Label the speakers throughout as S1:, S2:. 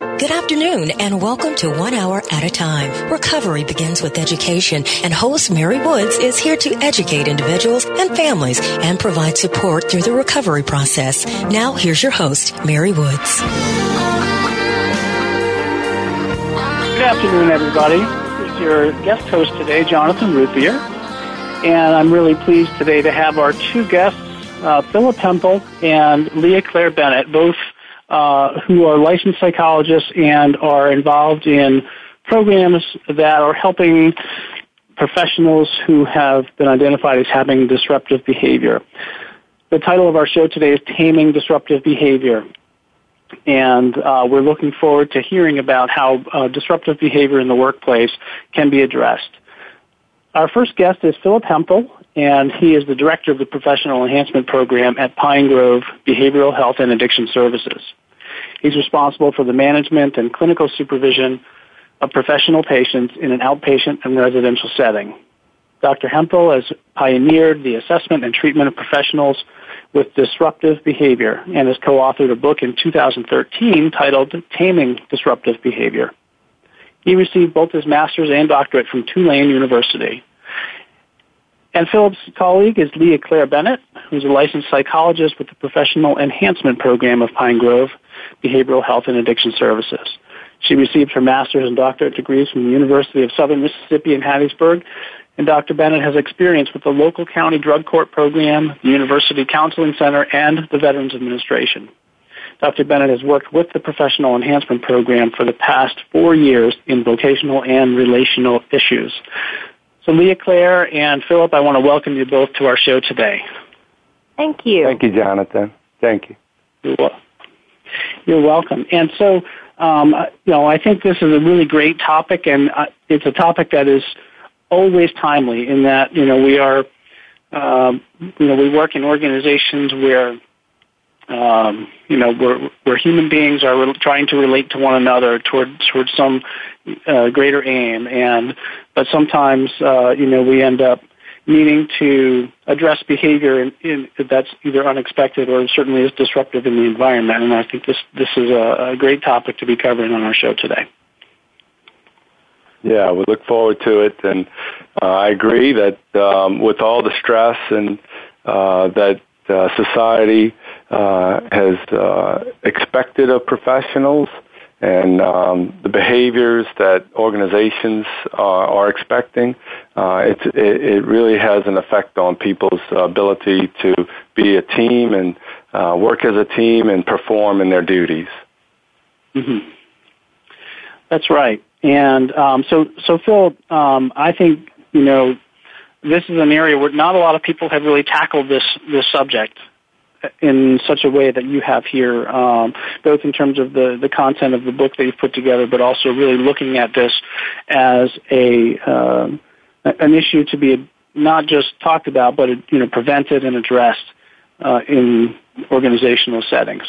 S1: Good afternoon and welcome to One Hour at a Time. Recovery begins with education and host Mary Woods is here to educate individuals and families and provide support through the recovery process. Now here's your host, Mary Woods.
S2: Good afternoon, everybody. This is your guest host today, Jonathan Ruthier. And I'm really pleased today to have our two guests, uh, Philip Hemphill and Leah Claire Bennett, both uh, who are licensed psychologists and are involved in programs that are helping professionals who have been identified as having disruptive behavior. The title of our show today is Taming Disruptive Behavior. And uh, we're looking forward to hearing about how uh, disruptive behavior in the workplace can be addressed. Our first guest is Philip Hemphill, and he is the director of the Professional Enhancement Program at Pine Grove Behavioral Health and Addiction Services. He's responsible for the management and clinical supervision of professional patients in an outpatient and residential setting. Dr. Hemphill has pioneered the assessment and treatment of professionals with disruptive behavior and has co-authored a book in 2013 titled Taming Disruptive Behavior. He received both his master's and doctorate from Tulane University. And Philip's colleague is Leah Claire Bennett, who's a licensed psychologist with the Professional Enhancement Program of Pine Grove Behavioral Health and Addiction Services. She received her master's and doctorate degrees from the University of Southern Mississippi in Hattiesburg, and Dr. Bennett has experience with the local county drug court program, the University Counseling Center, and the Veterans Administration. Dr. Bennett has worked with the Professional Enhancement Program for the past four years in vocational and relational issues. So Leah Claire and Philip, I want to welcome you both to our show today.
S3: Thank you.
S4: Thank you, Jonathan. Thank you.
S2: You're, wel- You're welcome. And so, um, you know, I think this is a really great topic, and uh, it's a topic that is always timely in that you know we are, um, you know, we work in organizations where um, you know, where, where human beings are re- trying to relate to one another toward toward some uh, greater aim, and but sometimes uh, you know we end up needing to address behavior in, in, that's either unexpected or certainly is disruptive in the environment. And I think this this is a, a great topic to be covering on our show today.
S4: Yeah, we look forward to it, and uh, I agree that um, with all the stress and uh, that uh, society uh, has uh, expected of professionals and um, the behaviors that organizations uh, are expecting, uh, it, it really has an effect on people's ability to be a team and uh, work as a team and perform in their duties.
S2: Mm-hmm. That's right. And um, so, so Phil, um, I think you know this is an area where not a lot of people have really tackled this this subject in such a way that you have here, um, both in terms of the, the content of the book that you've put together, but also really looking at this as a uh, an issue to be not just talked about, but you know prevented and addressed uh, in organizational settings.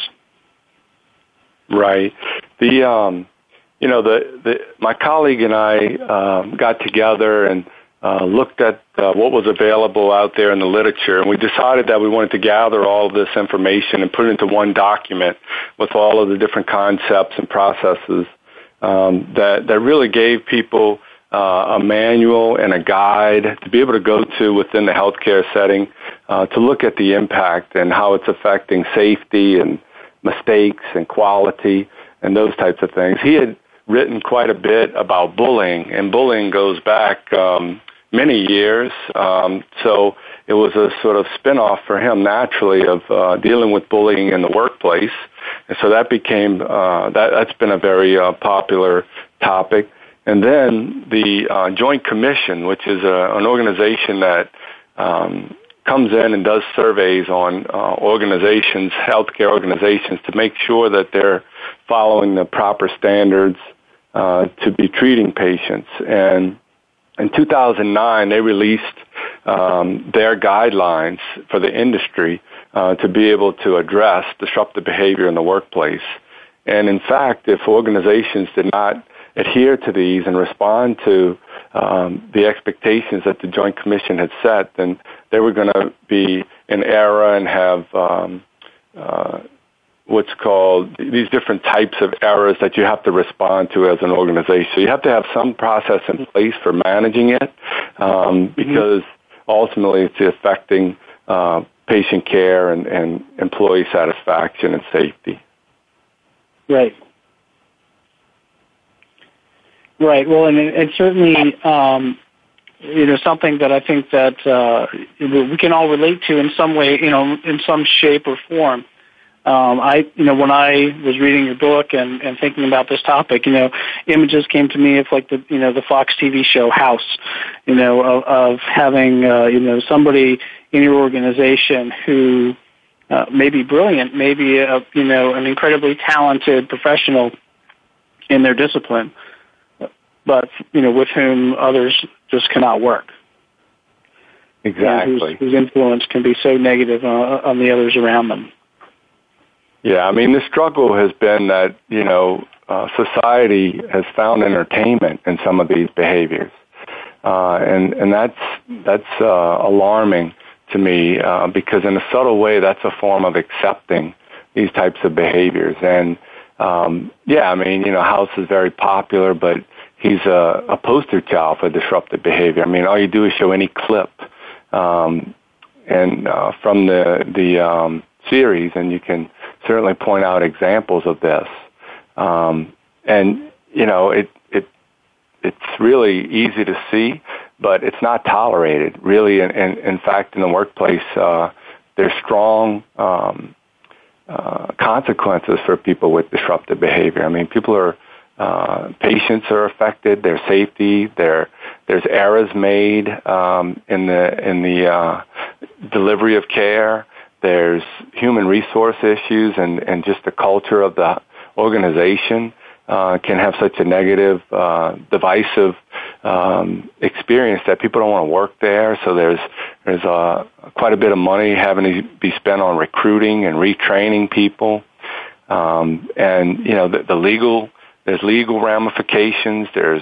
S4: Right. The um, you know the, the my colleague and I um, got together and uh, looked at uh, what was available out there in the literature, and we decided that we wanted to gather all of this information and put it into one document with all of the different concepts and processes um, that that really gave people uh, a manual and a guide to be able to go to within the healthcare setting uh, to look at the impact and how it's affecting safety and mistakes and quality and those types of things. He had written quite a bit about bullying, and bullying goes back um, many years. Um, so it was a sort of spin-off for him naturally of uh, dealing with bullying in the workplace. And so that became, uh, that, that's been a very uh, popular topic. And then the uh, Joint Commission, which is a, an organization that um, comes in and does surveys on uh, organizations, healthcare organizations, to make sure that they're following the proper standards uh, to be treating patients. And in 2009, they released um, their guidelines for the industry uh, to be able to address disruptive behavior in the workplace. And in fact, if organizations did not adhere to these and respond to um, the expectations that the Joint Commission had set, then they were going to be in error and have uh, called these different types of errors that you have to respond to as an organization. So you have to have some process in place for managing it um, mm-hmm. because ultimately it's affecting uh, patient care and, and employee satisfaction and safety.
S2: Right. Right. Well, and, and certainly, um, you know, something that I think that uh, we can all relate to in some way, you know, in some shape or form. Um, I, you know, when I was reading your book and, and thinking about this topic, you know, images came to me of like the, you know, the Fox TV show House, you know, of, of having, uh, you know, somebody in your organization who uh, may be brilliant, maybe, a, you know, an incredibly talented professional in their discipline, but, you know, with whom others just cannot work.
S4: Exactly.
S2: Whose, whose influence can be so negative uh, on the others around them.
S4: Yeah, I mean, the struggle has been that, you know, uh, society has found entertainment in some of these behaviors. Uh, and, and that's, that's, uh, alarming to me, uh, because in a subtle way, that's a form of accepting these types of behaviors. And, um, yeah, I mean, you know, House is very popular, but he's a, a poster child for disruptive behavior. I mean, all you do is show any clip, um, and, uh, from the, the, um, series, and you can certainly point out examples of this. Um, and you know, it it it's really easy to see, but it's not tolerated. Really, in in, in fact, in the workplace, uh, there's strong um, uh, consequences for people with disruptive behavior. I mean, people are uh, patients are affected, their safety, their there's errors made um, in the in the uh, delivery of care. There's human resource issues and, and just the culture of the organization uh, can have such a negative, uh, divisive um, experience that people don't want to work there. So there's there's uh, quite a bit of money having to be spent on recruiting and retraining people, um, and you know the, the legal there's legal ramifications. There's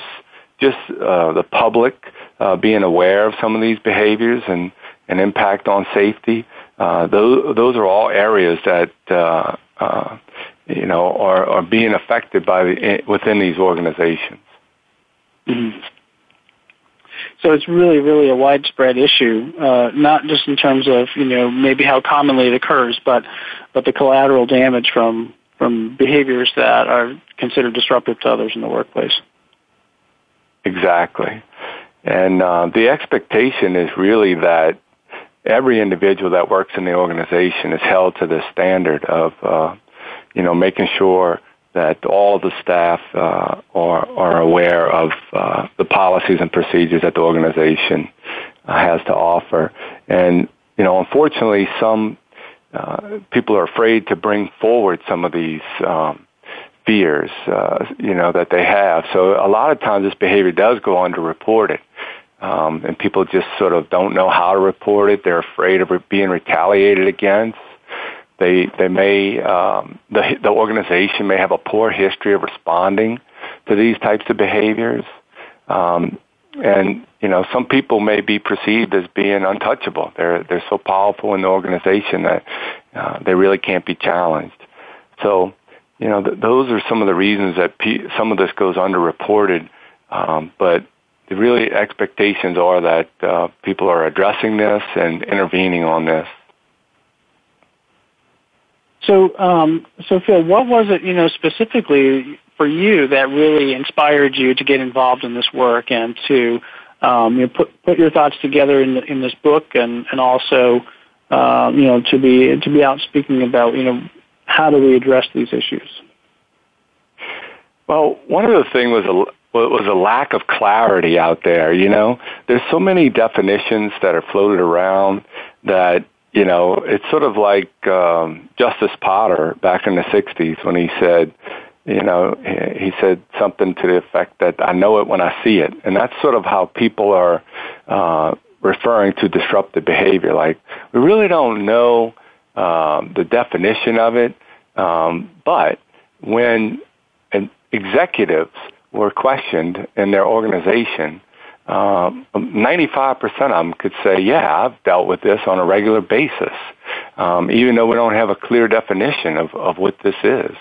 S4: just uh, the public uh, being aware of some of these behaviors and an impact on safety. Uh, those those are all areas that uh, uh, you know are, are being affected by the, within these organizations.
S2: Mm-hmm. So it's really, really a widespread issue, uh, not just in terms of you know maybe how commonly it occurs, but but the collateral damage from from behaviors that are considered disruptive to others in the workplace.
S4: Exactly, and uh, the expectation is really that every individual that works in the organization is held to the standard of, uh, you know, making sure that all the staff uh, are, are aware of uh, the policies and procedures that the organization uh, has to offer. And, you know, unfortunately, some uh, people are afraid to bring forward some of these um, fears, uh, you know, that they have. So a lot of times this behavior does go underreported um, and people just sort of don't know how to report it. They're afraid of being retaliated against. They they may um, the the organization may have a poor history of responding to these types of behaviors, um, and you know some people may be perceived as being untouchable. They're they're so powerful in the organization that uh, they really can't be challenged. So you know th- those are some of the reasons that pe- some of this goes underreported. Um, but the really expectations are that uh, people are addressing this and intervening on this.
S2: So, um, so Phil, what was it, you know, specifically for you that really inspired you to get involved in this work and to um, you know, put put your thoughts together in in this book and and also um, you know to be to be out speaking about you know how do we address these issues?
S4: Well, one of the things was was a lack of clarity out there. You know, there's so many definitions that are floated around that you know it's sort of like um, Justice Potter back in the '60s when he said, you know, he said something to the effect that I know it when I see it, and that's sort of how people are uh, referring to disruptive behavior. Like we really don't know um, the definition of it, um, but when executives were questioned in their organization, um, 95% of them could say, yeah, I've dealt with this on a regular basis, um, even though we don't have a clear definition of, of what this is.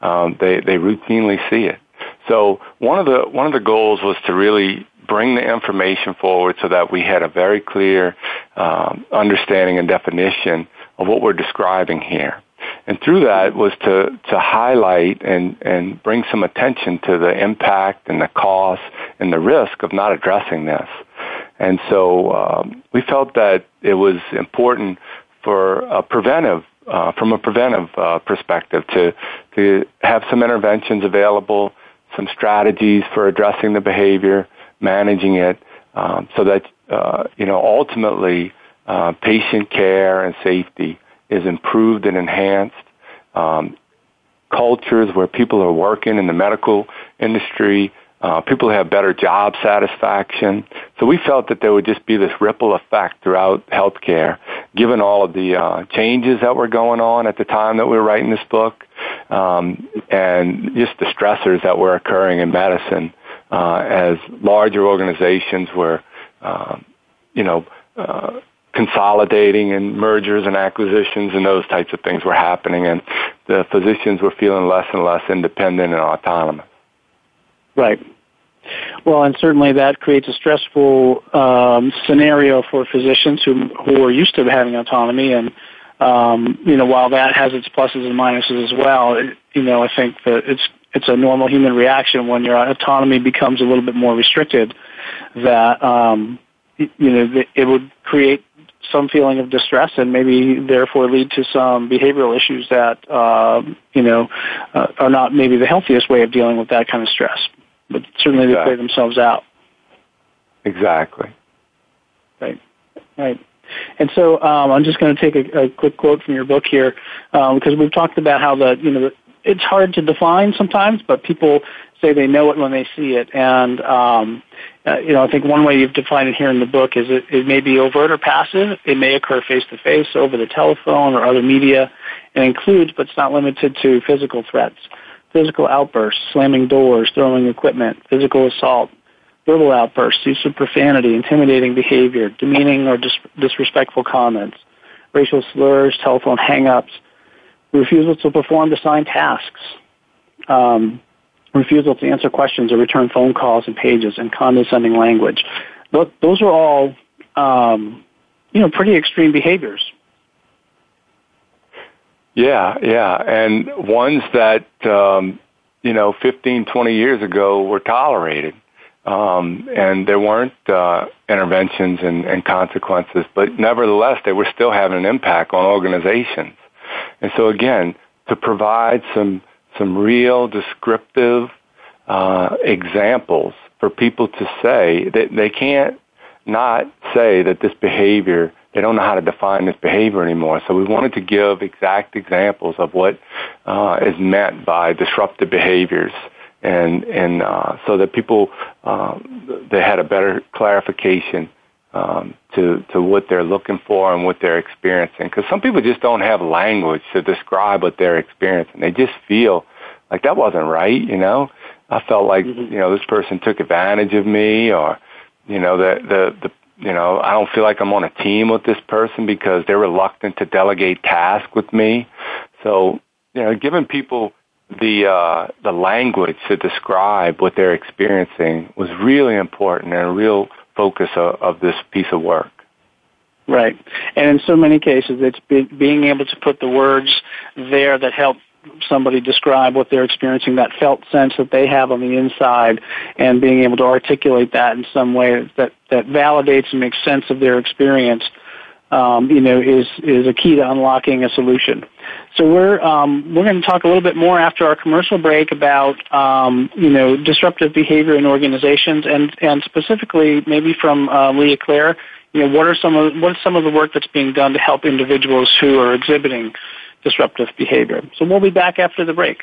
S4: Um, they, they routinely see it. So one of the, one of the goals was to really bring the information forward so that we had a very clear um, understanding and definition of what we're describing here. And through that was to, to highlight and, and bring some attention to the impact and the cost and the risk of not addressing this. And so um, we felt that it was important for a preventive, uh, from a preventive uh, perspective, to to have some interventions available, some strategies for addressing the behavior, managing it, um, so that uh, you know ultimately uh, patient care and safety is improved and enhanced. Um, cultures where people are working in the medical industry, uh, people have better job satisfaction. So we felt that there would just be this ripple effect throughout healthcare, given all of the uh, changes that were going on at the time that we were writing this book, um, and just the stressors that were occurring in medicine uh, as larger organizations were, um, you know, uh, consolidating and mergers and acquisitions and those types of things were happening, and the physicians were feeling less and less independent and autonomous.
S2: Right. Well, and certainly that creates a stressful um, scenario for physicians who who are used to having autonomy, and um, you know, while that has its pluses and minuses as well, it, you know, I think that it's it's a normal human reaction when your autonomy becomes a little bit more restricted. That um, you know, it would create some feeling of distress and maybe therefore lead to some behavioral issues that uh, you know uh, are not maybe the healthiest way of dealing with that kind of stress. But certainly exactly. they play themselves out.
S4: Exactly.
S2: Right. Right. And so um, I'm just going to take a, a, quick quote from your book here because um, we've talked about how the you know it's hard to define sometimes, but people say they know it when they see it. And um, uh, you know, I think one way you've defined it here in the book is it, it may be overt or passive. It may occur face to face, over the telephone, or other media. and includes, but it's not limited to, physical threats, physical outbursts, slamming doors, throwing equipment, physical assault, verbal outbursts, use of profanity, intimidating behavior, demeaning or dis- disrespectful comments, racial slurs, telephone hang-ups, refusal to perform assigned tasks, um, refusal to answer questions or return phone calls and pages, and condescending language. Those are all, um, you know, pretty extreme behaviors.
S4: Yeah, yeah, and ones that um, you know, 15, 20 years ago were tolerated, um, and there weren't uh, interventions and, and consequences, but nevertheless, they were still having an impact on organizations. And so, again, to provide some some real descriptive uh, examples for people to say that they can't not say that this behavior they don't know how to define this behavior anymore. So we wanted to give exact examples of what uh, is meant by disruptive behaviors, and and uh, so that people uh, they had a better clarification um, to to what they're looking for and what they're experiencing. Because some people just don't have language to describe what they're experiencing. They just feel like that wasn't right. You know, I felt like mm-hmm. you know this person took advantage of me, or you know the the the you know I don't feel like I'm on a team with this person because they're reluctant to delegate tasks with me. So you know, giving people the uh, the language to describe what they're experiencing was really important and a real focus of, of this piece of work.
S2: Right. And in so many cases, it's be, being able to put the words there that help somebody describe what they're experiencing, that felt sense that they have on the inside, and being able to articulate that in some way that, that validates and makes sense of their experience, um, you know, is, is a key to unlocking a solution. So we're um, we're going to talk a little bit more after our commercial break about um, you know disruptive behavior in organizations and and specifically maybe from uh, Leah Claire you know, what are some of what is some of the work that's being done to help individuals who are exhibiting disruptive behavior. So we'll be back after the break.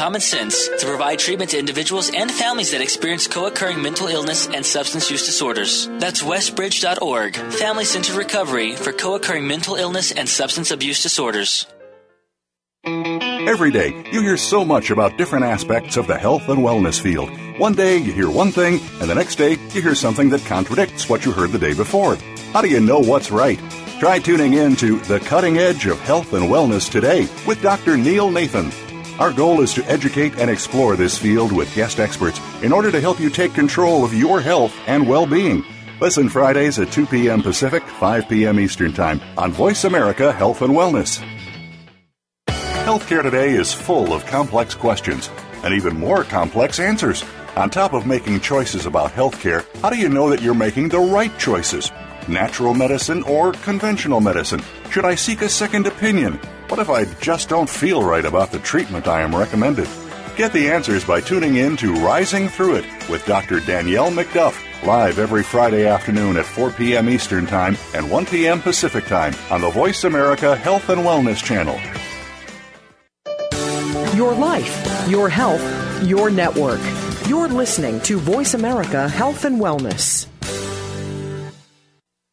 S5: common sense to provide treatment to individuals and families that experience co-occurring mental illness and substance use disorders. That's westbridge.org, Family Centered Recovery for co-occurring mental illness and substance abuse disorders.
S6: Every day, you hear so much about different aspects of the health and wellness field. One day, you hear one thing, and the next day, you hear something that contradicts what you heard the day before. How do you know what's right? Try tuning in to The Cutting Edge of Health and Wellness today with Dr. Neil Nathan. Our goal is to educate and explore this field with guest experts in order to help you take control of your health and well being. Listen Fridays at 2 p.m. Pacific, 5 p.m. Eastern Time on Voice America Health and Wellness. Healthcare today is full of complex questions and even more complex answers. On top of making choices about healthcare, how do you know that you're making the right choices? Natural medicine or conventional medicine? Should I seek a second opinion? What if I just don't feel right about the treatment I am recommended? Get the answers by tuning in to Rising Through It with Dr. Danielle McDuff, live every Friday afternoon at 4 p.m. Eastern Time and 1 p.m. Pacific Time on the Voice America Health and Wellness Channel.
S3: Your life, your health, your network. You're listening to Voice America Health and Wellness.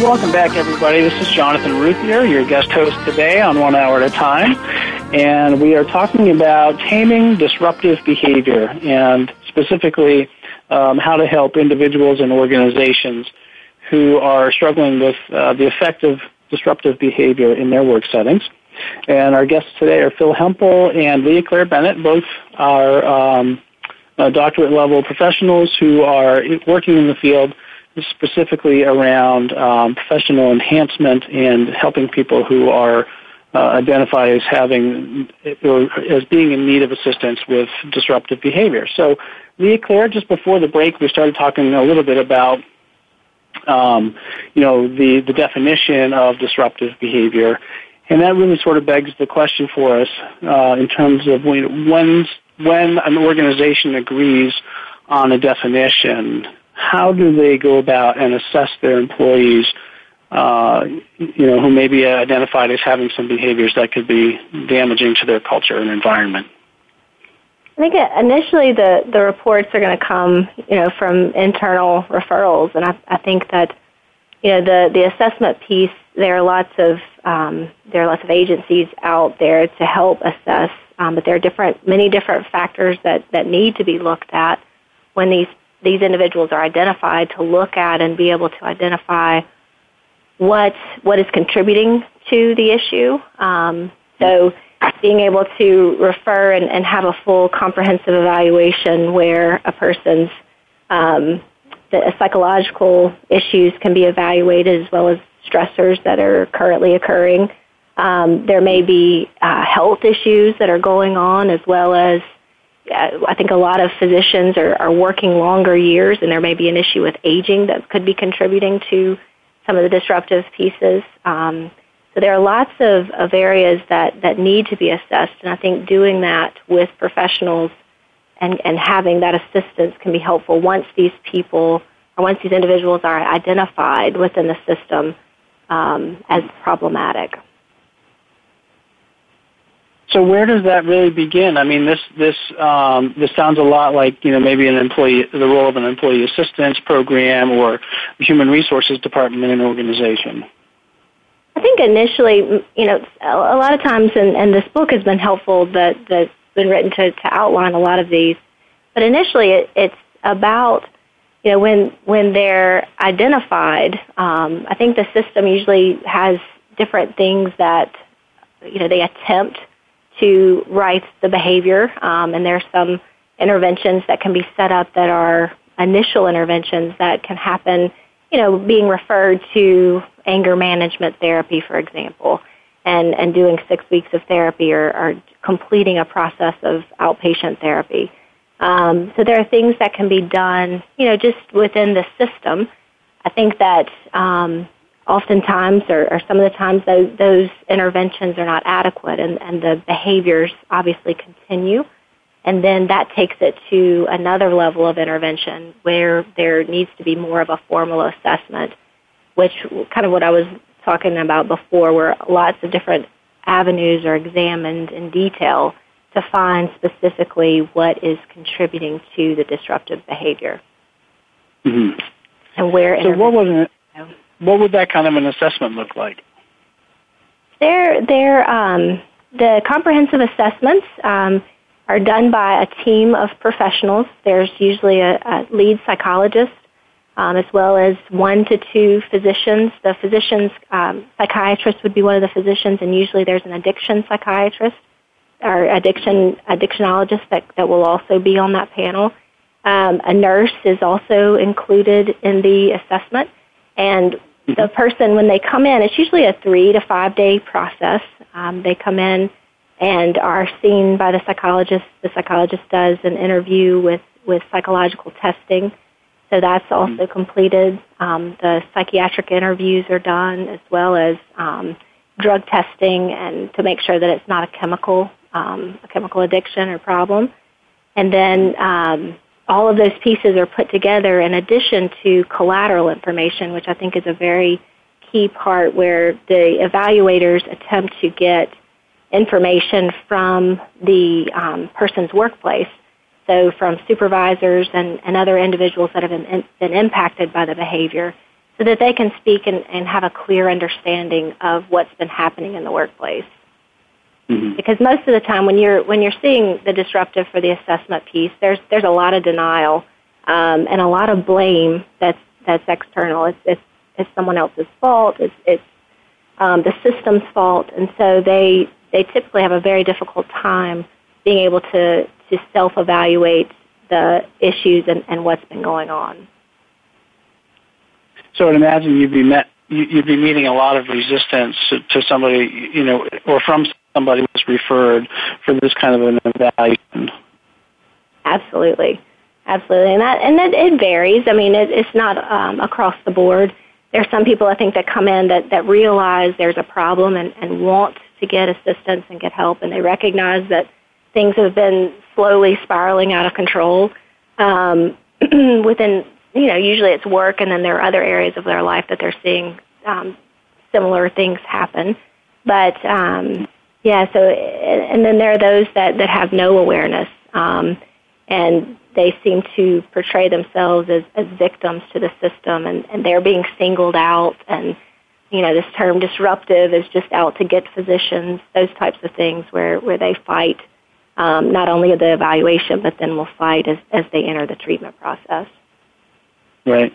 S2: Welcome back, everybody. This is Jonathan Ruthier, your guest host today on One Hour at a Time. And we are talking about taming disruptive behavior and specifically um, how to help individuals and organizations who are struggling with uh, the effect of disruptive behavior in their work settings. And our guests today are Phil Hemphill and Leah Claire Bennett. Both are um, uh, doctorate level professionals who are working in the field specifically around um, professional enhancement and helping people who are uh, identified as having or as being in need of assistance with disruptive behavior. So, Leah Claire, just before the break, we started talking a little bit about um, you know the the definition of disruptive behavior, and that really sort of begs the question for us uh, in terms of when when when an organization agrees on a definition how do they go about and assess their employees, uh, you know, who may be identified as having some behaviors that could be damaging to their culture and environment?
S7: I think initially the, the reports are going to come, you know, from internal referrals, and I, I think that, you know, the, the assessment piece, there are lots of um, there are lots of agencies out there to help assess, um, but there are different many different factors that, that need to be looked at when these these individuals are identified to look at and be able to identify what what is contributing to the issue. Um, so being able to refer and, and, have a full comprehensive evaluation where a person's um, the psychological issues can be evaluated as well as stressors that are currently occurring. Um, there may be uh, health issues that are going on as well as I think a lot of physicians are, are working longer years, and there may be an issue with aging that could be contributing to some of the disruptive pieces. Um, so there are lots of, of areas that, that need to be assessed, and I think doing that with professionals and, and having that assistance can be helpful once these people or once these individuals are identified within the system um, as problematic.
S2: So where does that really begin? I mean, this this um, this sounds a lot like you know maybe an employee the role of an employee assistance program or human resources department in an organization.
S7: I think initially, you know, a lot of times, and, and this book has been helpful that that's been written to, to outline a lot of these. But initially, it, it's about you know when when they're identified. Um, I think the system usually has different things that you know they attempt to right the behavior, um, and there's some interventions that can be set up that are initial interventions that can happen, you know, being referred to anger management therapy, for example, and, and doing six weeks of therapy or, or completing a process of outpatient therapy. Um, so there are things that can be done, you know, just within the system. I think that um, oftentimes or, or some of the times those, those interventions are not adequate and, and the behaviors obviously continue. And then that takes it to another level of intervention where there needs to be more of a formal assessment, which kind of what I was talking about before, where lots of different avenues are examined in detail to find specifically what is contributing to the disruptive behavior.
S2: Mm-hmm.
S7: And where
S2: so what was it? What would that kind of an assessment look like?
S7: They're, they're, um, the comprehensive assessments um, are done by a team of professionals. There's usually a, a lead psychologist um, as well as one to two physicians. The physicians, um, psychiatrist would be one of the physicians, and usually there's an addiction psychiatrist or addiction addictionologist that, that will also be on that panel. Um, a nurse is also included in the assessment, and the mm-hmm. person when they come in, it's usually a three to five day process. Um, they come in and are seen by the psychologist. The psychologist does an interview with with psychological testing, so that's mm-hmm. also completed. Um, the psychiatric interviews are done as well as um, drug testing and to make sure that it's not a chemical um, a chemical addiction or problem. And then um, all of those pieces are put together in addition to collateral information, which I think is a very key part where the evaluators attempt to get information from the um, person's workplace. So from supervisors and, and other individuals that have been, been impacted by the behavior so that they can speak and, and have a clear understanding of what's been happening in the workplace. Mm-hmm. Because most of the time, when you're when you're seeing the disruptive for the assessment piece, there's there's a lot of denial um, and a lot of blame that's that's external. It's it's, it's someone else's fault. It's it's um, the system's fault, and so they they typically have a very difficult time being able to to self evaluate the issues and, and what's been going on.
S2: So I'd imagine you'd be met you'd be meeting a lot of resistance to somebody, you know, or from somebody was referred for this kind of an evaluation.
S7: Absolutely, absolutely, and that and that it varies. I mean, it, it's not um, across the board. There are some people I think that come in that that realize there's a problem and, and want to get assistance and get help, and they recognize that things have been slowly spiraling out of control. Um, within, you know, usually it's work, and then there are other areas of their life that they're seeing um, similar things happen. But um, yeah, so and then there are those that that have no awareness, um, and they seem to portray themselves as, as victims to the system, and, and they're being singled out, and you know this term disruptive is just out to get physicians, those types of things where where they fight um, not only the evaluation, but then will fight as as they enter the treatment process.
S2: Right.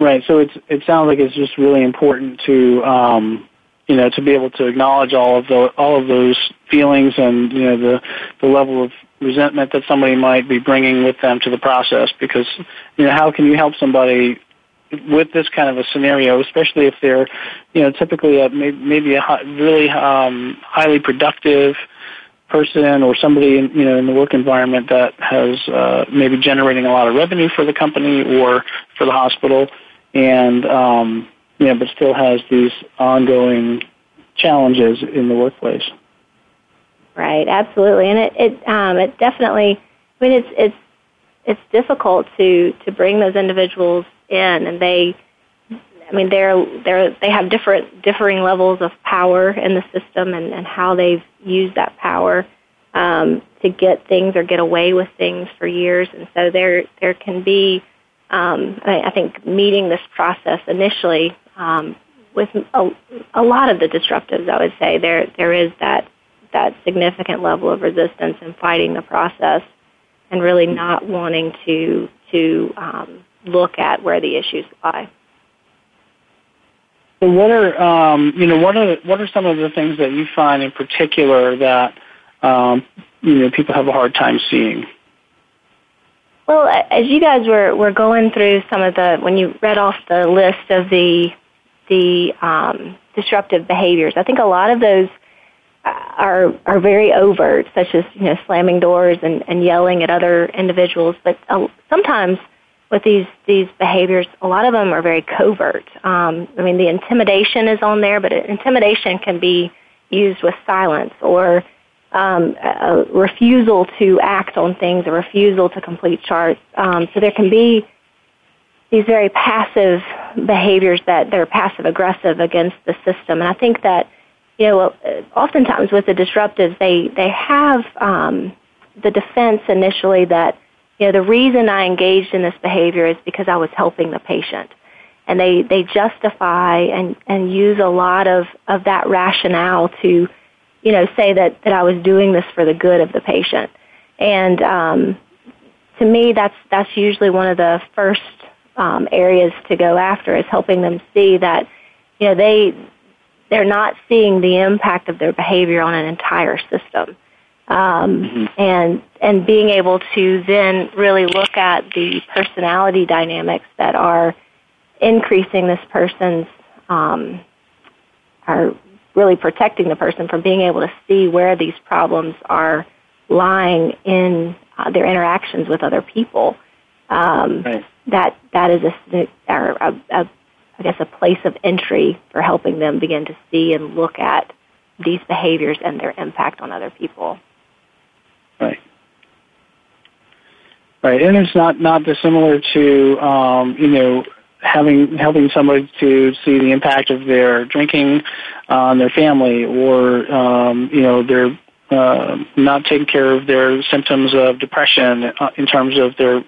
S2: Right. So it's it sounds like it's just really important to um, you know, to be able to acknowledge all of the all of those feelings and you know the the level of resentment that somebody might be bringing with them to the process. Because you know how can you help somebody with this kind of a scenario, especially if they're you know typically a, maybe a really um, highly productive person or somebody in, you know in the work environment that has uh, maybe generating a lot of revenue for the company or for the hospital? And um, you know, but still has these ongoing challenges in the workplace.
S7: Right, absolutely, and it it um, it definitely. I mean, it's it's it's difficult to to bring those individuals in, and they I mean, they're they're they have different differing levels of power in the system, and, and how they've used that power um, to get things or get away with things for years. And so there there can be, um, I, I think, meeting this process initially um, with a, a lot of the disruptives. I would say there there is that that significant level of resistance in fighting the process, and really not wanting to to um, look at where the issues lie.
S2: So what are um, you know what are what are some of the things that you find in particular that um, you know people have a hard time seeing?
S7: Well, as you guys were, were going through some of the when you read off the list of the the um, disruptive behaviors, I think a lot of those are are very overt, such as you know slamming doors and, and yelling at other individuals. But uh, sometimes with these these behaviors, a lot of them are very covert. Um, I mean, the intimidation is on there, but intimidation can be used with silence or um, a refusal to act on things, a refusal to complete charts. Um, so there can be these very passive behaviors that they're passive aggressive against the system, and I think that you know oftentimes with the disruptives, they they have um, the defense initially that you know, the reason I engaged in this behavior is because I was helping the patient. And they, they justify and, and use a lot of, of that rationale to, you know, say that, that I was doing this for the good of the patient. And um, to me, that's, that's usually one of the first um, areas to go after is helping them see that, you know, they, they're not seeing the impact of their behavior on an entire system um, mm-hmm. and and being able to then really look at the personality dynamics that are increasing this person's um, are really protecting the person from being able to see where these problems are lying in uh, their interactions with other people. Um, right. That that is a, a, a I guess a place of entry for helping them begin to see and look at these behaviors and their impact on other people.
S2: Right. Right, and it's not not dissimilar to um, you know having helping somebody to see the impact of their drinking on their family, or um, you know their uh, not taking care of their symptoms of depression uh, in terms of their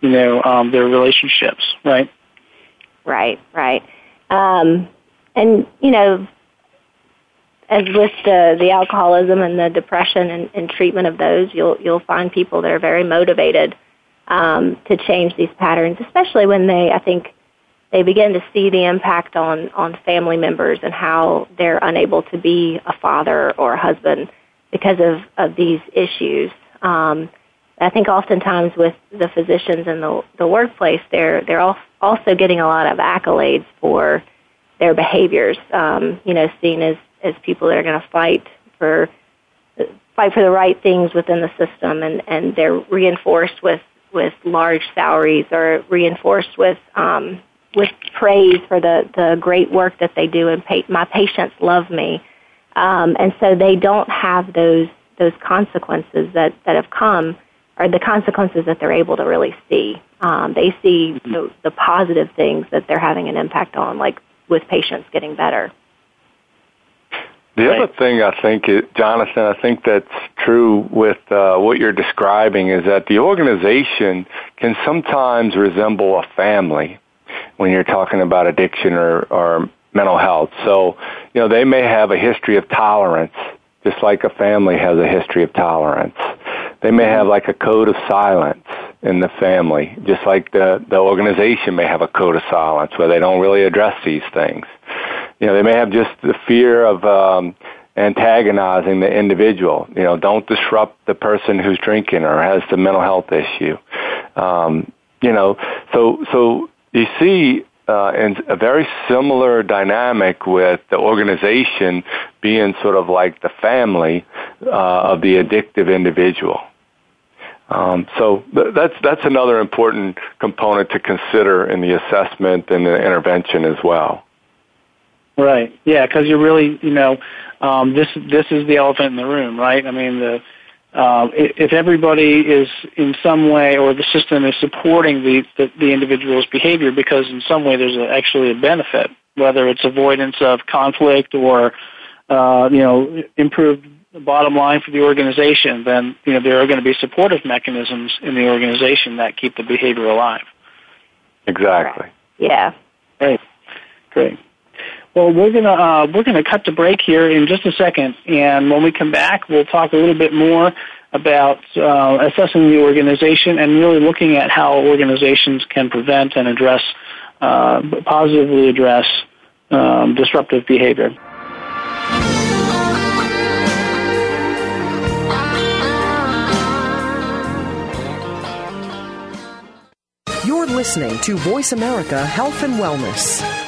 S2: you know um, their relationships. Right.
S7: Right. Right. Um, and you know as with the the alcoholism and the depression and, and treatment of those, you'll you'll find people that are very motivated um, to change these patterns, especially when they I think they begin to see the impact on on family members and how they're unable to be a father or a husband because of of these issues. Um, I think oftentimes with the physicians in the the workplace, they're they're also getting a lot of accolades for their behaviors. Um, you know, seen as as people that are going to fight for fight for the right things within the system, and and they're reinforced with with large salaries or reinforced with um, with praise for the the great work that they do, and pa- my patients love me, um, and so they don't have those those consequences that that have come are the consequences that they're able to really see. Um, they see the, the positive things that they're having an impact on, like with patients getting better.
S4: The other thing I think, is, Jonathan, I think that's true with uh, what you're describing is that the organization can sometimes resemble a family when you're talking about addiction or, or mental health. So, you know, they may have a history of tolerance, just like a family has a history of tolerance. They may have like a code of silence in the family, just like the, the organization may have a code of silence where they don't really address these things you know, they may have just the fear of um, antagonizing the individual. You know, don't disrupt the person who's drinking or has the mental health issue. Um, you know, so so you see uh, in a very similar dynamic with the organization being sort of like the family uh, of the addictive individual. Um, so th- that's that's another important component to consider in the assessment and the intervention as well.
S2: Right. Yeah, because you're really, you know, um, this this is the elephant in the room, right? I mean, the uh, if everybody is in some way or the system is supporting the, the, the individual's behavior because in some way there's a, actually a benefit, whether it's avoidance of conflict or, uh, you know, improved bottom line for the organization, then, you know, there are going to be supportive mechanisms in the organization that keep the behavior alive.
S4: Exactly.
S7: Yeah.
S2: Great. Great. Well, we're gonna uh, we're gonna cut the break here in just a second, and when we come back, we'll talk a little bit more about uh, assessing the organization and really looking at how organizations can prevent and address uh, positively address um, disruptive behavior.
S3: You're listening to Voice America Health and Wellness.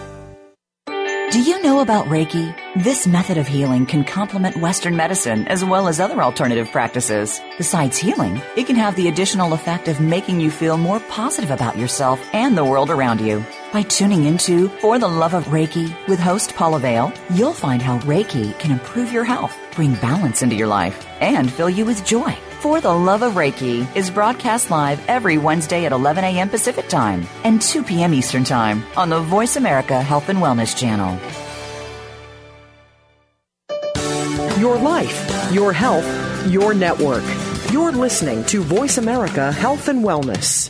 S8: Do you know about Reiki? This method of healing can complement Western medicine as well as other alternative practices. Besides healing, it can have the additional effect of making you feel more positive about yourself and the world around you. By tuning into For the Love of Reiki with host Paula Vale, you'll find how Reiki can improve your health, bring balance into your life, and fill you with joy. For the Love of Reiki is broadcast live every Wednesday at 11 a.m. Pacific Time and 2 p.m. Eastern Time on the Voice America Health and Wellness Channel.
S3: Your life, your health, your network. You're listening to Voice America Health and Wellness.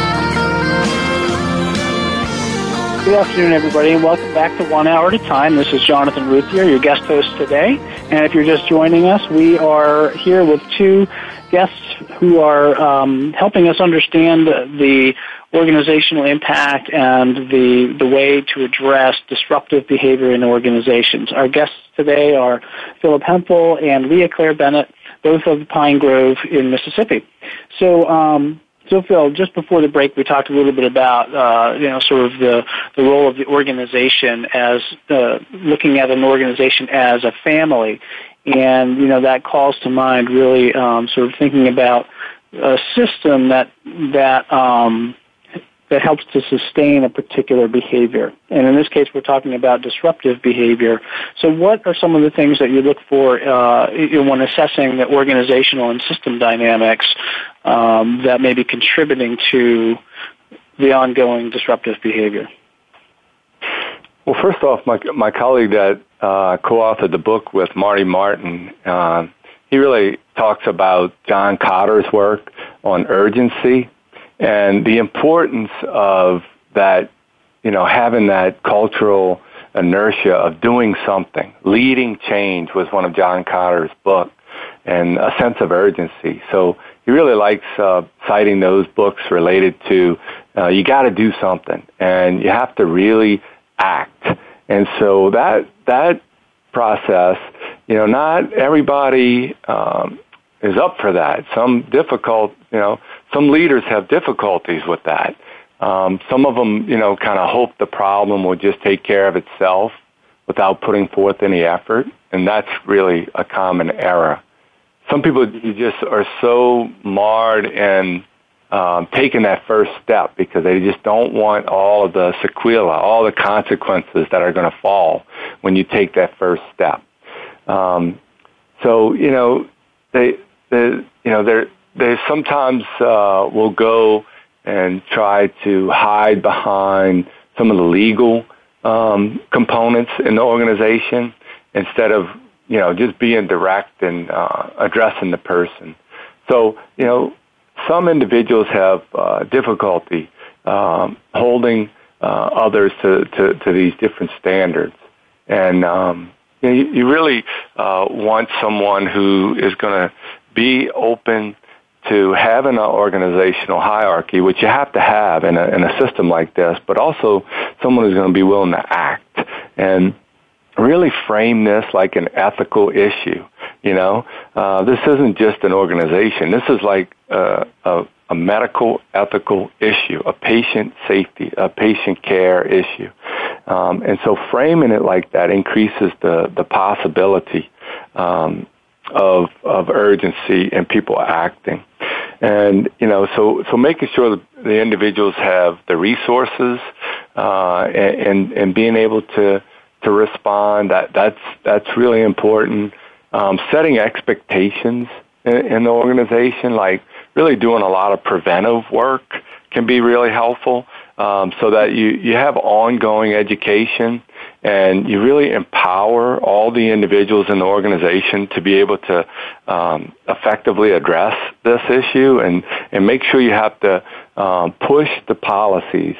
S2: Good afternoon, everybody, and welcome back to One Hour at a Time. This is Jonathan Ruthier, your guest host today. And if you're just joining us, we are here with two guests who are um, helping us understand the organizational impact and the the way to address disruptive behavior in organizations. Our guests today are Philip Hemphill and Leah Claire Bennett, both of Pine Grove in Mississippi. So. Um, so, Phil, just before the break, we talked a little bit about, uh, you know, sort of the, the role of the organization as uh, looking at an organization as a family. And, you know, that calls to mind really um, sort of thinking about a system that, that um, that helps to sustain a particular behavior. And in this case, we're talking about disruptive behavior. So what are some of the things that you look for uh, when assessing the organizational and system dynamics um, that may be contributing to the ongoing disruptive behavior?
S4: Well, first off, my, my colleague that uh, co-authored the book with Marty Martin, uh, he really talks about John Kotter's work on urgency and the importance of that, you know, having that cultural inertia of doing something. Leading change was one of John Kotter's books, and a sense of urgency. So he really likes uh, citing those books related to uh, you got to do something, and you have to really act. And so that that process, you know, not everybody um, is up for that. Some difficult, you know, some leaders have difficulties with that. Um, some of them, you know, kind of hope the problem will just take care of itself without putting forth any effort, and that's really a common error. Some people just are so marred in um, taking that first step because they just don't want all of the sequelae, all the consequences that are going to fall when you take that first step. Um, so you know, they, they you know, they they sometimes uh, will go and try to hide behind some of the legal um, components in the organization instead of you know just being direct and uh, addressing the person. So you know some individuals have uh, difficulty um, holding uh, others to, to, to, these different standards, and um, you, know, you, you, really uh, want someone who is going to be open to having an organizational hierarchy, which you have to have in a, in a system like this, but also someone who's going to be willing to act and really frame this like an ethical issue. You know, uh, this isn't just an organization. This is like a, a medical ethical issue, a patient safety, a patient care issue. Um, and so framing it like that increases the, the possibility um, of, of urgency and people acting. And, you know, so, so making sure that the individuals have the resources, uh, and, and, being able to, to respond, that, that's, that's really important. Um, setting expectations in, in the organization, like really doing a lot of preventive work can be really helpful um, so that you, you have ongoing education and you really empower all the individuals in the organization to be able to um, effectively address this issue and, and make sure you have to um, push the policies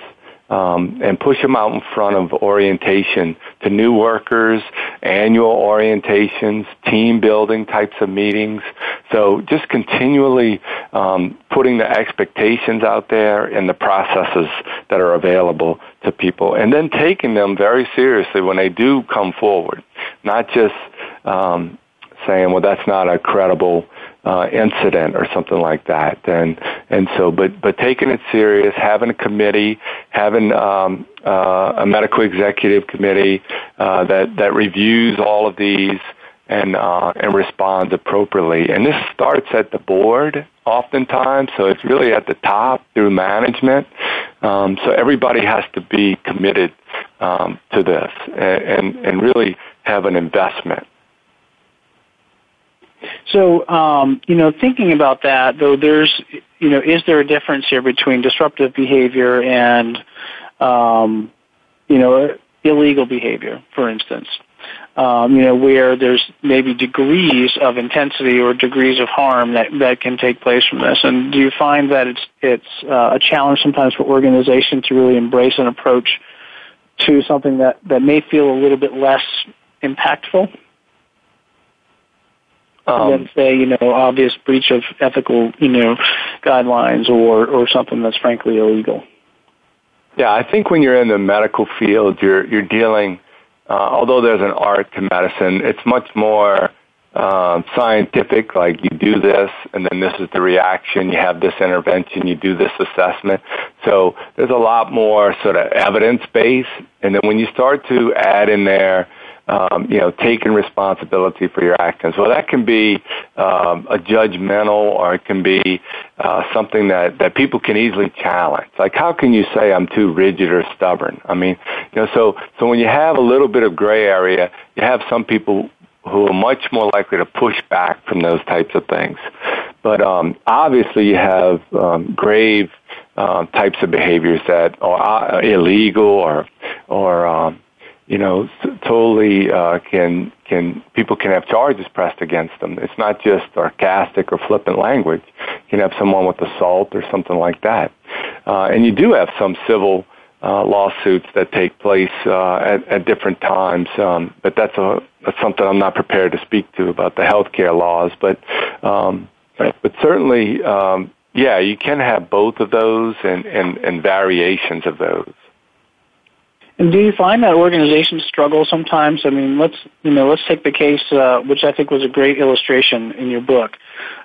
S4: um, and push them out in front of orientation to new workers, annual orientations, team building types of meetings. So just continually um, putting the expectations out there and the processes that are available to people, and then taking them very seriously when they do come forward, not just um, saying, "Well, that's not a credible." Uh, incident or something like that. And and so, but but taking it serious, having a committee, having um, uh, a medical executive committee uh, that that reviews all of these and uh, and responds appropriately. And this starts at the board oftentimes, so it's really at the top through management. Um, so everybody has to be committed um, to this and, and and really have an investment
S2: so, um, you know, thinking about that, though, there's, you know, is there a difference here between disruptive behavior and, um, you know, illegal behavior, for instance? Um, you know, where there's maybe degrees of intensity or degrees of harm that, that can take place from this. And do you find that it's, it's uh, a challenge sometimes for organizations to really embrace an approach to something that, that may feel a little bit less impactful? Um, than say, you know, obvious breach of ethical, you know, guidelines or or something that's frankly illegal.
S4: Yeah, I think when you're in the medical field, you're you're dealing. Uh, although there's an art to medicine, it's much more uh, scientific. Like you do this, and then this is the reaction. You have this intervention. You do this assessment. So there's a lot more sort of evidence based. And then when you start to add in there um, you know, taking responsibility for your actions. Well, that can be um, a judgmental, or it can be uh, something that that people can easily challenge. Like, how can you say I'm too rigid or stubborn? I mean, you know, so so when you have a little bit of gray area, you have some people who are much more likely to push back from those types of things. But um, obviously, you have um, grave uh, types of behaviors that are uh, illegal or or um, you know, totally uh, can can people can have charges pressed against them. It's not just sarcastic or flippant language. You can have someone with assault or something like that, uh, and you do have some civil uh, lawsuits that take place uh, at, at different times. Um, but that's a that's something I'm not prepared to speak to about the healthcare laws. But um, but certainly, um, yeah, you can have both of those and, and, and variations of those.
S2: Do you find that organizations struggle sometimes? I mean, let's you know, let's take the case, uh, which I think was a great illustration in your book,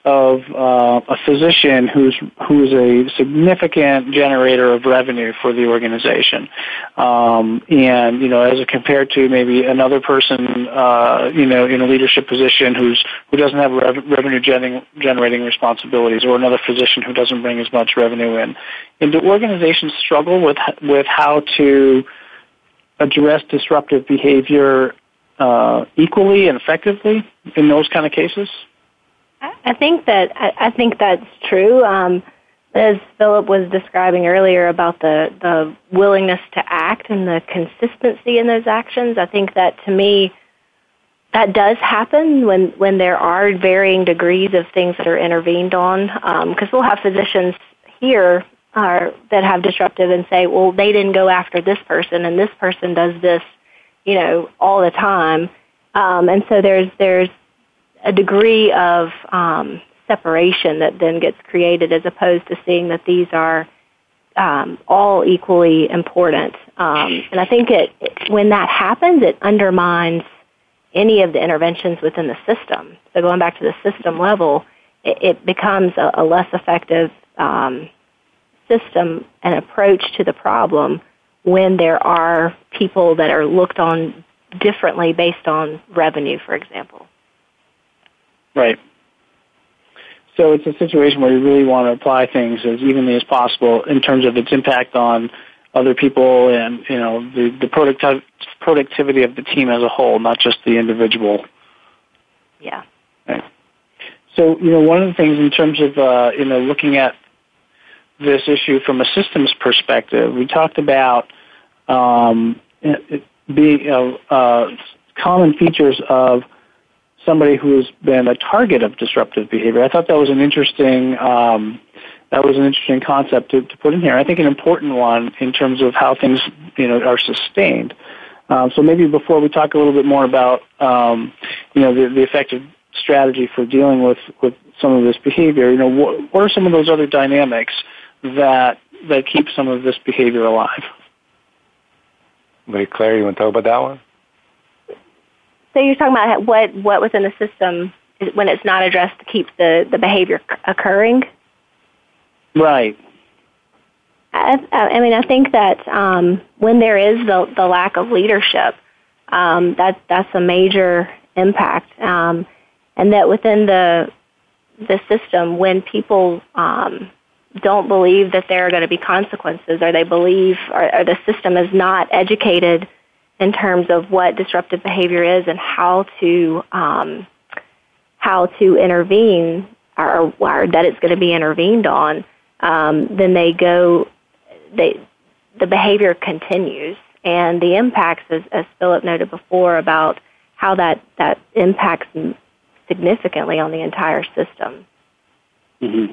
S2: of uh, a physician who's who's a significant generator of revenue for the organization, um, and you know, as compared to maybe another person, uh, you know, in a leadership position who's who doesn't have rev- revenue generating generating responsibilities, or another physician who doesn't bring as much revenue in. And do organizations struggle with with how to address disruptive behavior uh, equally and effectively in those kind of cases?
S7: I think that I, think that's true. Um, as Philip was describing earlier about the the willingness to act and the consistency in those actions, I think that to me that does happen when when there are varying degrees of things that are intervened on. Because um, we'll have physicians here are that have disruptive and say, well, they didn't go after this person, and this person does this, you know, all the time. Um, and so there's there's a degree of um, separation that then gets created as opposed to seeing that these are um, all equally important. Um, and I think it, it when that happens, it undermines any of the interventions within the system. So going back to the system level, it, it becomes a, a less effective um, system and approach to the problem when there are people that are looked on differently based on revenue, for example.
S2: Right. So it's a situation where you really want to apply things as evenly as possible in terms of its impact on other people and you know the the productiv- productivity of the team as a whole, not just the individual.
S7: Yeah.
S2: Right. So you know one of the things in terms of uh, you know looking at this issue from a systems perspective. We talked about um, being uh, uh, common features of somebody who has been a target of disruptive behavior. I thought that was an interesting um, that was an interesting concept to, to put in here. I think an important one in terms of how things you know are sustained. Um, so maybe before we talk a little bit more about um, you know the, the effective strategy for dealing with with some of this behavior, you know what, what are some of those other dynamics that that keep some of this behavior alive.
S4: Wait, Claire, you want to talk about that one?
S7: So you're talking about what what within the system when it's not addressed to keep the the behavior occurring.
S2: Right.
S7: I, I mean, I think that um, when there is the the lack of leadership, um, that that's a major impact, um, and that within the the system, when people um, don't believe that there are going to be consequences or they believe or, or the system is not educated in terms of what disruptive behavior is and how to um, how to intervene or, or that it's going to be intervened on, um, then they go they the behavior continues and the impacts, as, as Philip noted before, about how that that impacts significantly on the entire system.
S2: Mm-hmm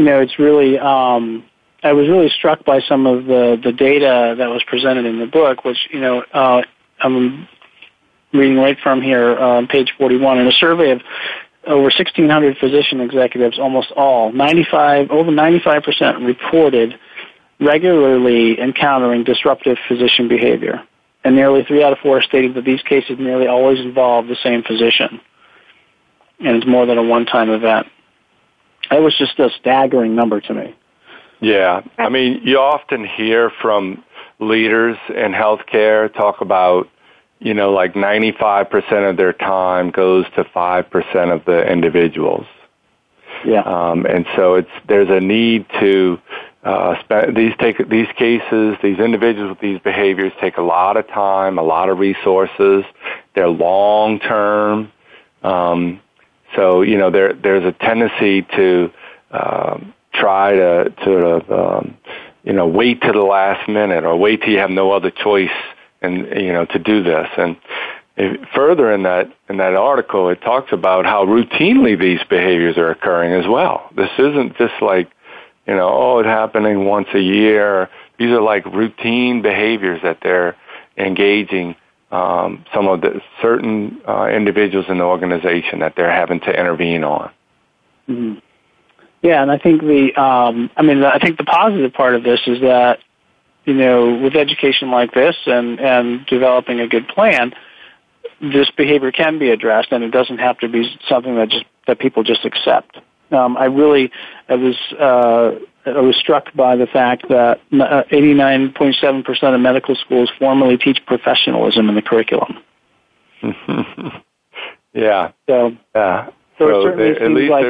S2: you know, it's really, um, I was really struck by some of the, the data that was presented in the book, which, you know, uh, I'm reading right from here on page 41. In a survey of over 1,600 physician executives, almost all, 95, over 95% reported regularly encountering disruptive physician behavior. And nearly three out of four stated that these cases nearly always involve the same physician. And it's more than a one-time event. That was just a staggering number to me.
S4: Yeah. I mean, you often hear from leaders in healthcare talk about, you know, like 95% of their time goes to 5% of the individuals.
S2: Yeah.
S4: Um, and so it's, there's a need to, uh, spend, these take, these cases, these individuals with these behaviors take a lot of time, a lot of resources. They're long term. Um, so you know there there's a tendency to um, try to to um, you know wait to the last minute or wait till you have no other choice and you know to do this. And further in that in that article it talks about how routinely these behaviors are occurring as well. This isn't just like you know oh it's happening once a year. These are like routine behaviors that they're engaging um, some of the certain uh, individuals in the organization that they're having to intervene on.
S2: Mm-hmm. Yeah, and I think the um, I mean I think the positive part of this is that you know, with education like this and, and developing a good plan, this behavior can be addressed and it doesn't have to be something that just, that people just accept. Um, I really, I was, uh, I was struck by the fact that 89.7% uh, of medical schools formally teach professionalism in the curriculum.
S4: yeah.
S2: So,
S4: yeah.
S2: So, so it certainly seems like.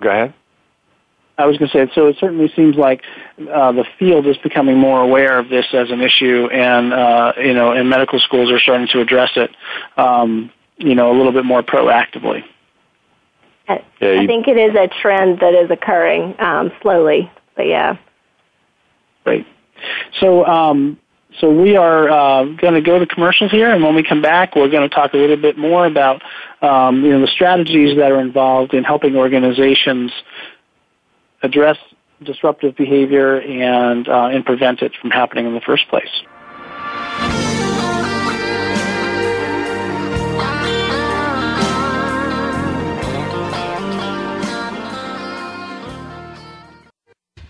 S4: Go ahead.
S2: I was going to say, so it certainly seems like uh, the field is becoming more aware of this as an issue, and uh, you know, and medical schools are starting to address it, um, you know, a little bit more proactively.
S7: I, I think it is a trend that is occurring um, slowly, but yeah.
S2: Great. So, um, so we are uh, going to go to commercials here, and when we come back, we're going to talk a little bit more about um, you know the strategies that are involved in helping organizations address disruptive behavior and uh, and prevent it from happening in the first place.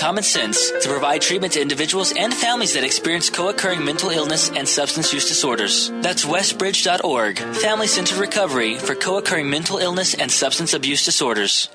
S5: common sense to provide treatment to individuals and families that experience co-occurring mental illness and substance use disorders. That's westbridge.org, family centered recovery for co-occurring mental illness and substance abuse disorders.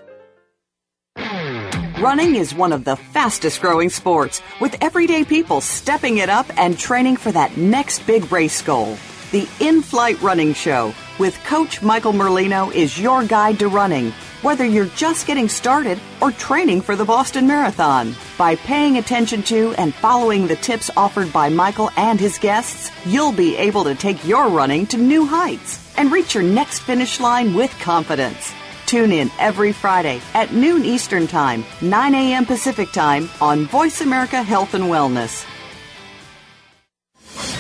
S9: Running is one of the fastest growing sports, with everyday people stepping it up and training for that next big race goal. The In Flight Running Show with Coach Michael Merlino is your guide to running whether you're just getting started or training for the Boston Marathon. By paying attention to and following the tips offered by Michael and his guests, you'll be able to take your running to new heights and reach your next finish line with confidence. Tune in every Friday at noon Eastern Time, 9 a.m. Pacific Time on Voice America Health and Wellness.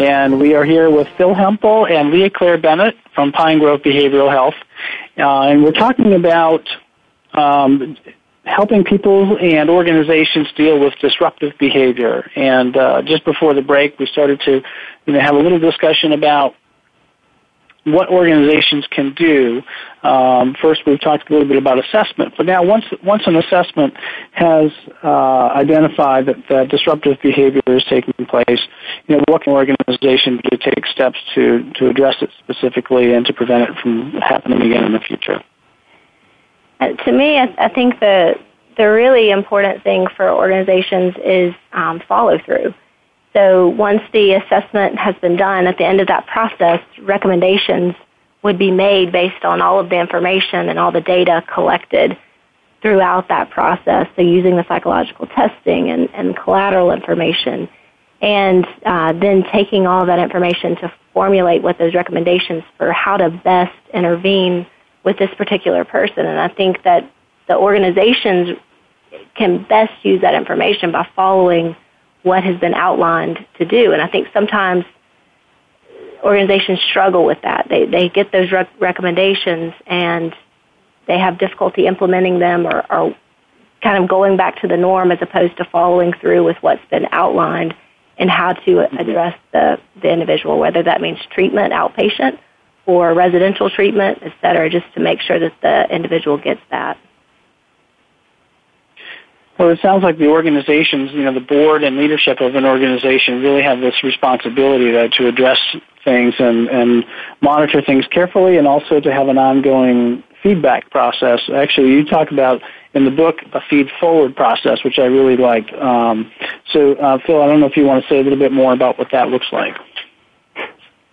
S2: And we are here with Phil Hemphill and Leah Claire Bennett from Pine Grove Behavioral Health. Uh, and we're talking about um, helping people and organizations deal with disruptive behavior. And uh, just before the break, we started to you know, have a little discussion about what organizations can do. Um, first, we've talked a little bit about assessment, but now once once an assessment has uh, identified that, that disruptive behavior is taking place, you know, what can an organization do to take steps to to address it specifically and to prevent it from happening again in the future?
S7: Uh, to me, I, I think the the really important thing for organizations is um, follow through. So once the assessment has been done, at the end of that process, recommendations would be made based on all of the information and all the data collected throughout that process. So using the psychological testing and, and collateral information, and uh, then taking all that information to formulate what those recommendations for how to best intervene with this particular person. And I think that the organizations can best use that information by following what has been outlined to do. And I think sometimes organizations struggle with that. They they get those rec- recommendations and they have difficulty implementing them or, or kind of going back to the norm as opposed to following through with what's been outlined and how to mm-hmm. address the, the individual, whether that means treatment outpatient or residential treatment, et cetera, just to make sure that the individual gets that.
S2: Well, it sounds like the organizations, you know, the board and leadership of an organization really have this responsibility to, to address things and, and monitor things carefully and also to have an ongoing feedback process. Actually, you talk about in the book a feed forward process, which I really like. Um, so, uh, Phil, I don't know if you want to say a little bit more about what that looks like.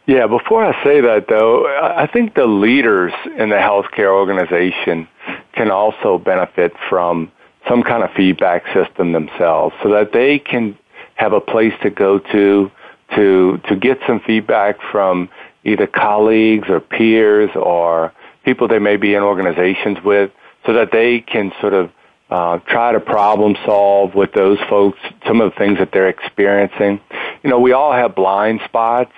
S4: Yeah, before I say that though, I think the leaders in the healthcare organization can also benefit from some kind of feedback system themselves so that they can have a place to go to to to get some feedback from either colleagues or peers or people they may be in organizations with so that they can sort of uh, try to problem solve with those folks some of the things that they're experiencing. You know, we all have blind spots.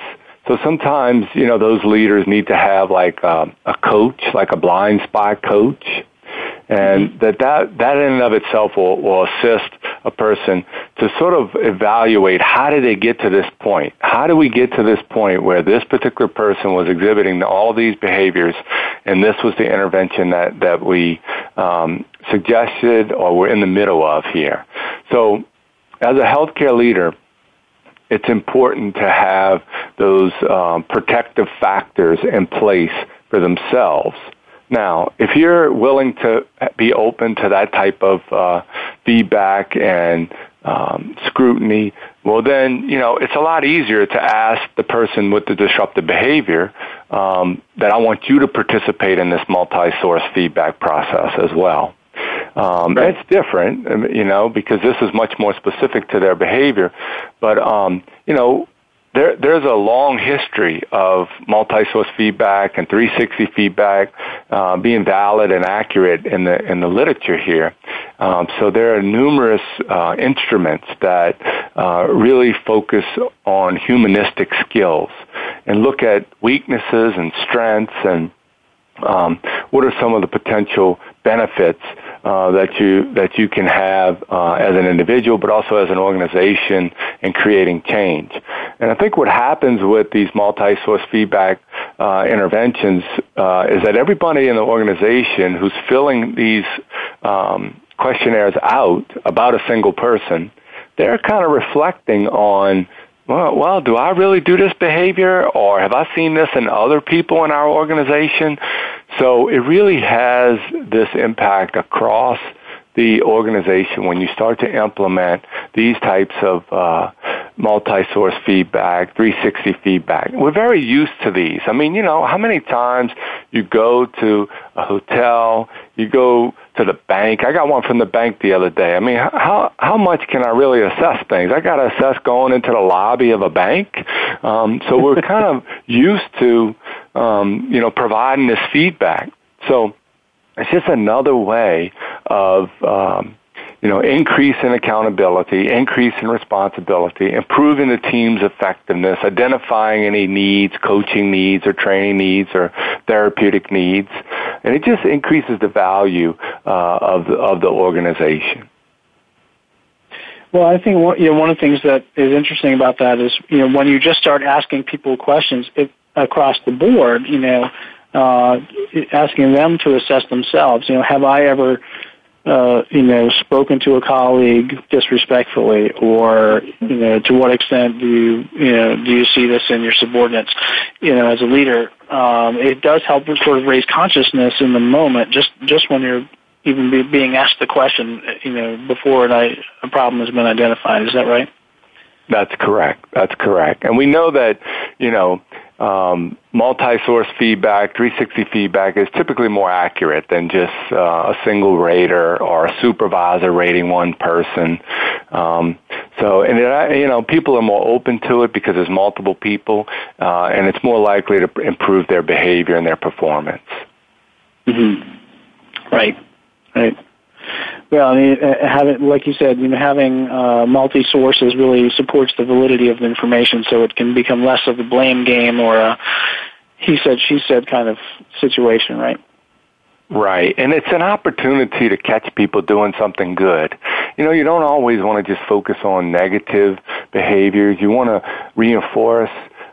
S4: So sometimes, you know, those leaders need to have like um, a coach, like a blind spot coach, and that that, that in and of itself will, will assist a person to sort of evaluate how did they get to this point? How do we get to this point where this particular person was exhibiting all these behaviors and this was the intervention that, that we um, suggested or we're in the middle of here? So as a healthcare leader, it's important to have those um, protective factors in place for themselves now, if you're willing to be open to that type of uh, feedback and um, scrutiny, well, then you know it's a lot easier to ask the person with the disruptive behavior um, that I want you to participate in this multi-source feedback process as well. Um, right. It's different, um, you know, because this is much more specific to their behavior. But um, you know, there, there's a long history of multi-source feedback and 360 feedback uh, being valid and accurate in the in the literature here. Um, so there are numerous uh, instruments that uh, really focus on humanistic skills and look at weaknesses and strengths and um, what are some of the potential benefits uh, that you that you can have uh, as an individual, but also as an organization in creating change. And I think what happens with these multi-source feedback uh, interventions uh, is that everybody in the organization who's filling these um, questionnaires out about a single person, they're kind of reflecting on well, well, do I really do this behavior or have I seen this in other people in our organization? So it really has this impact across the organization when you start to implement these types of uh, multi-source feedback, 360 feedback. We're very used to these. I mean, you know, how many times you go to a hotel, you go to the bank. I got one from the bank the other day. I mean, how how much can I really assess things? I got to assess going into the lobby of a bank. Um, so we're kind of used to, um, you know, providing this feedback. So it's just another way of, um, you know, increase in accountability, increase in responsibility, improving the team's effectiveness, identifying any needs, coaching needs or training needs or therapeutic needs. And it just increases the value uh, of, the, of the organization.
S2: Well, I think one, you know, one of the things that is interesting about that is, you know, when you just start asking people questions it, across the board, you know, uh, asking them to assess themselves. You know, have I ever, uh, you know, spoken to a colleague disrespectfully, or you know, to what extent do you, you know, do you see this in your subordinates? You know, as a leader, um, it does help sort of raise consciousness in the moment, just just when you're even be, being asked the question, you know, before an, a problem has been identified. Is that right?
S4: That's correct. That's correct. And we know that, you know, um, multi-source feedback, 360 feedback is typically more accurate than just uh, a single rater or a supervisor rating one person. Um, so, and it, you know, people are more open to it because there's multiple people, uh, and it's more likely to improve their behavior and their performance.
S2: Mm-hmm. Right. Right. Well, I mean, uh, having, like you said, you know, having uh, multi sources really supports the validity of the information, so it can become less of a blame game or a he said, she said kind of situation, right?
S4: Right, and it's an opportunity to catch people doing something good. You know, you don't always want to just focus on negative behaviors. You want to reinforce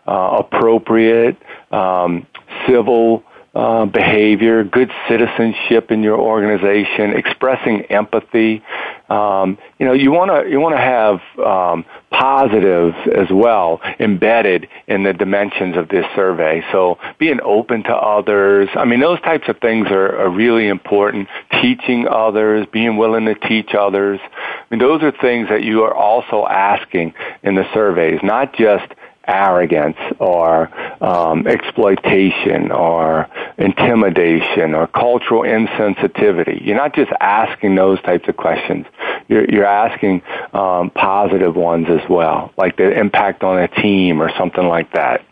S4: uh, appropriate, um, civil uh, behavior, good citizenship in your organization, expressing empathy. Um, you know, you want to you want to have um, positives as well embedded in the dimensions of this survey. So being open to others. I mean, those types of things are, are really important. Teaching others, being willing to teach others. I mean, those are things that you are also asking in the surveys, not just arrogance or um, exploitation or intimidation or cultural insensitivity. You're not just asking those types of questions. You're, you're asking um, positive ones as well, like the impact on a team or something like that.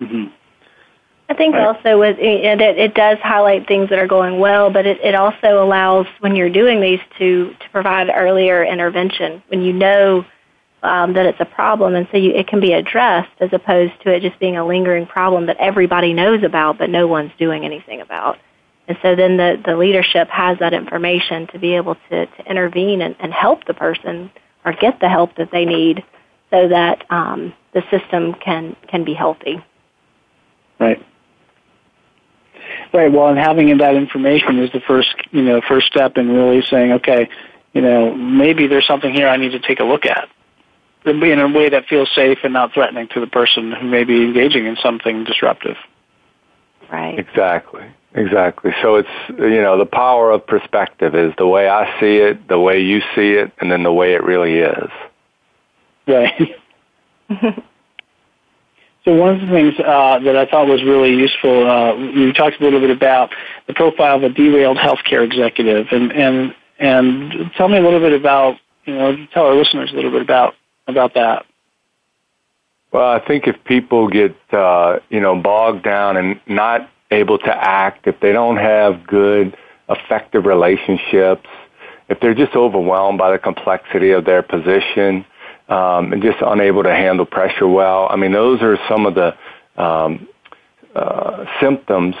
S7: Mm-hmm. I think right. also with it, it does highlight things that are going well, but it, it also allows when you're doing these to to provide earlier intervention when you know um, that it's a problem, and so you, it can be addressed as opposed to it just being a lingering problem that everybody knows about but no one's doing anything about. And so then the, the leadership has that information to be able to, to intervene and, and help the person or get the help that they need so that um, the system can, can be healthy.
S2: Right. Right. Well, and having that information is the first, you know, first step in really saying, okay, you know, maybe there's something here I need to take a look at in a way that feels safe and not threatening to the person who may be engaging in something disruptive.
S7: Right.
S4: Exactly. Exactly. So it's you know the power of perspective is the way I see it, the way you see it, and then the way it really is.
S2: Right. so one of the things uh, that I thought was really useful, uh, you talked a little bit about the profile of a derailed healthcare executive, and and and tell me a little bit about you know tell our listeners a little bit about about that?
S4: Well, I think if people get uh, you know bogged down and not able to act, if they don't have good, effective relationships, if they're just overwhelmed by the complexity of their position um, and just unable to handle pressure well, I mean, those are some of the um, uh, symptoms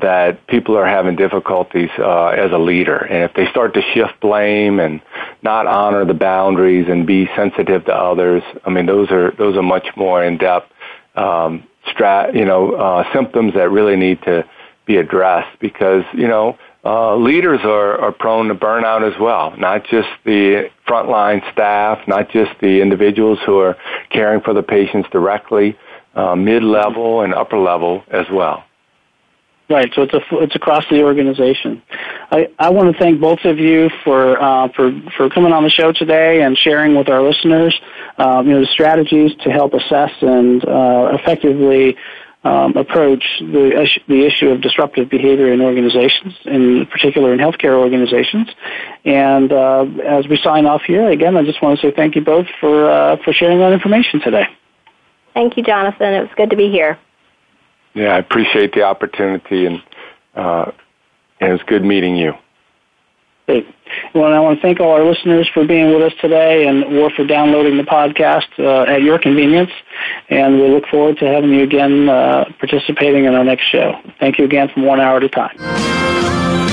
S4: that people are having difficulties uh, as a leader. And if they start to shift blame and not honor the boundaries and be sensitive to others, I mean, those are those are much more in depth, um, strat, you know, uh, symptoms that really need to be addressed because you know. Uh, leaders are, are prone to burnout as well, not just the frontline staff, not just the individuals who are caring for the patients directly, uh, mid-level and upper level as well.
S2: Right, so it's a, it's across the organization. I, I want to thank both of you for uh, for for coming on the show today and sharing with our listeners, um, you know, the strategies to help assess and uh, effectively um, approach the the issue of disruptive behavior in organizations, in particular in healthcare organizations. And uh, as we sign off here, again, I just want to say thank you both for uh, for sharing that information today.
S7: Thank you, Jonathan. It was good to be here.
S4: Yeah, I appreciate the opportunity, and, uh, and it was good meeting you.
S2: Great. Well, I want to thank all our listeners for being with us today and or for downloading the podcast uh, at your convenience. And we look forward to having you again uh, participating in our next show. Thank you again from one hour at a time.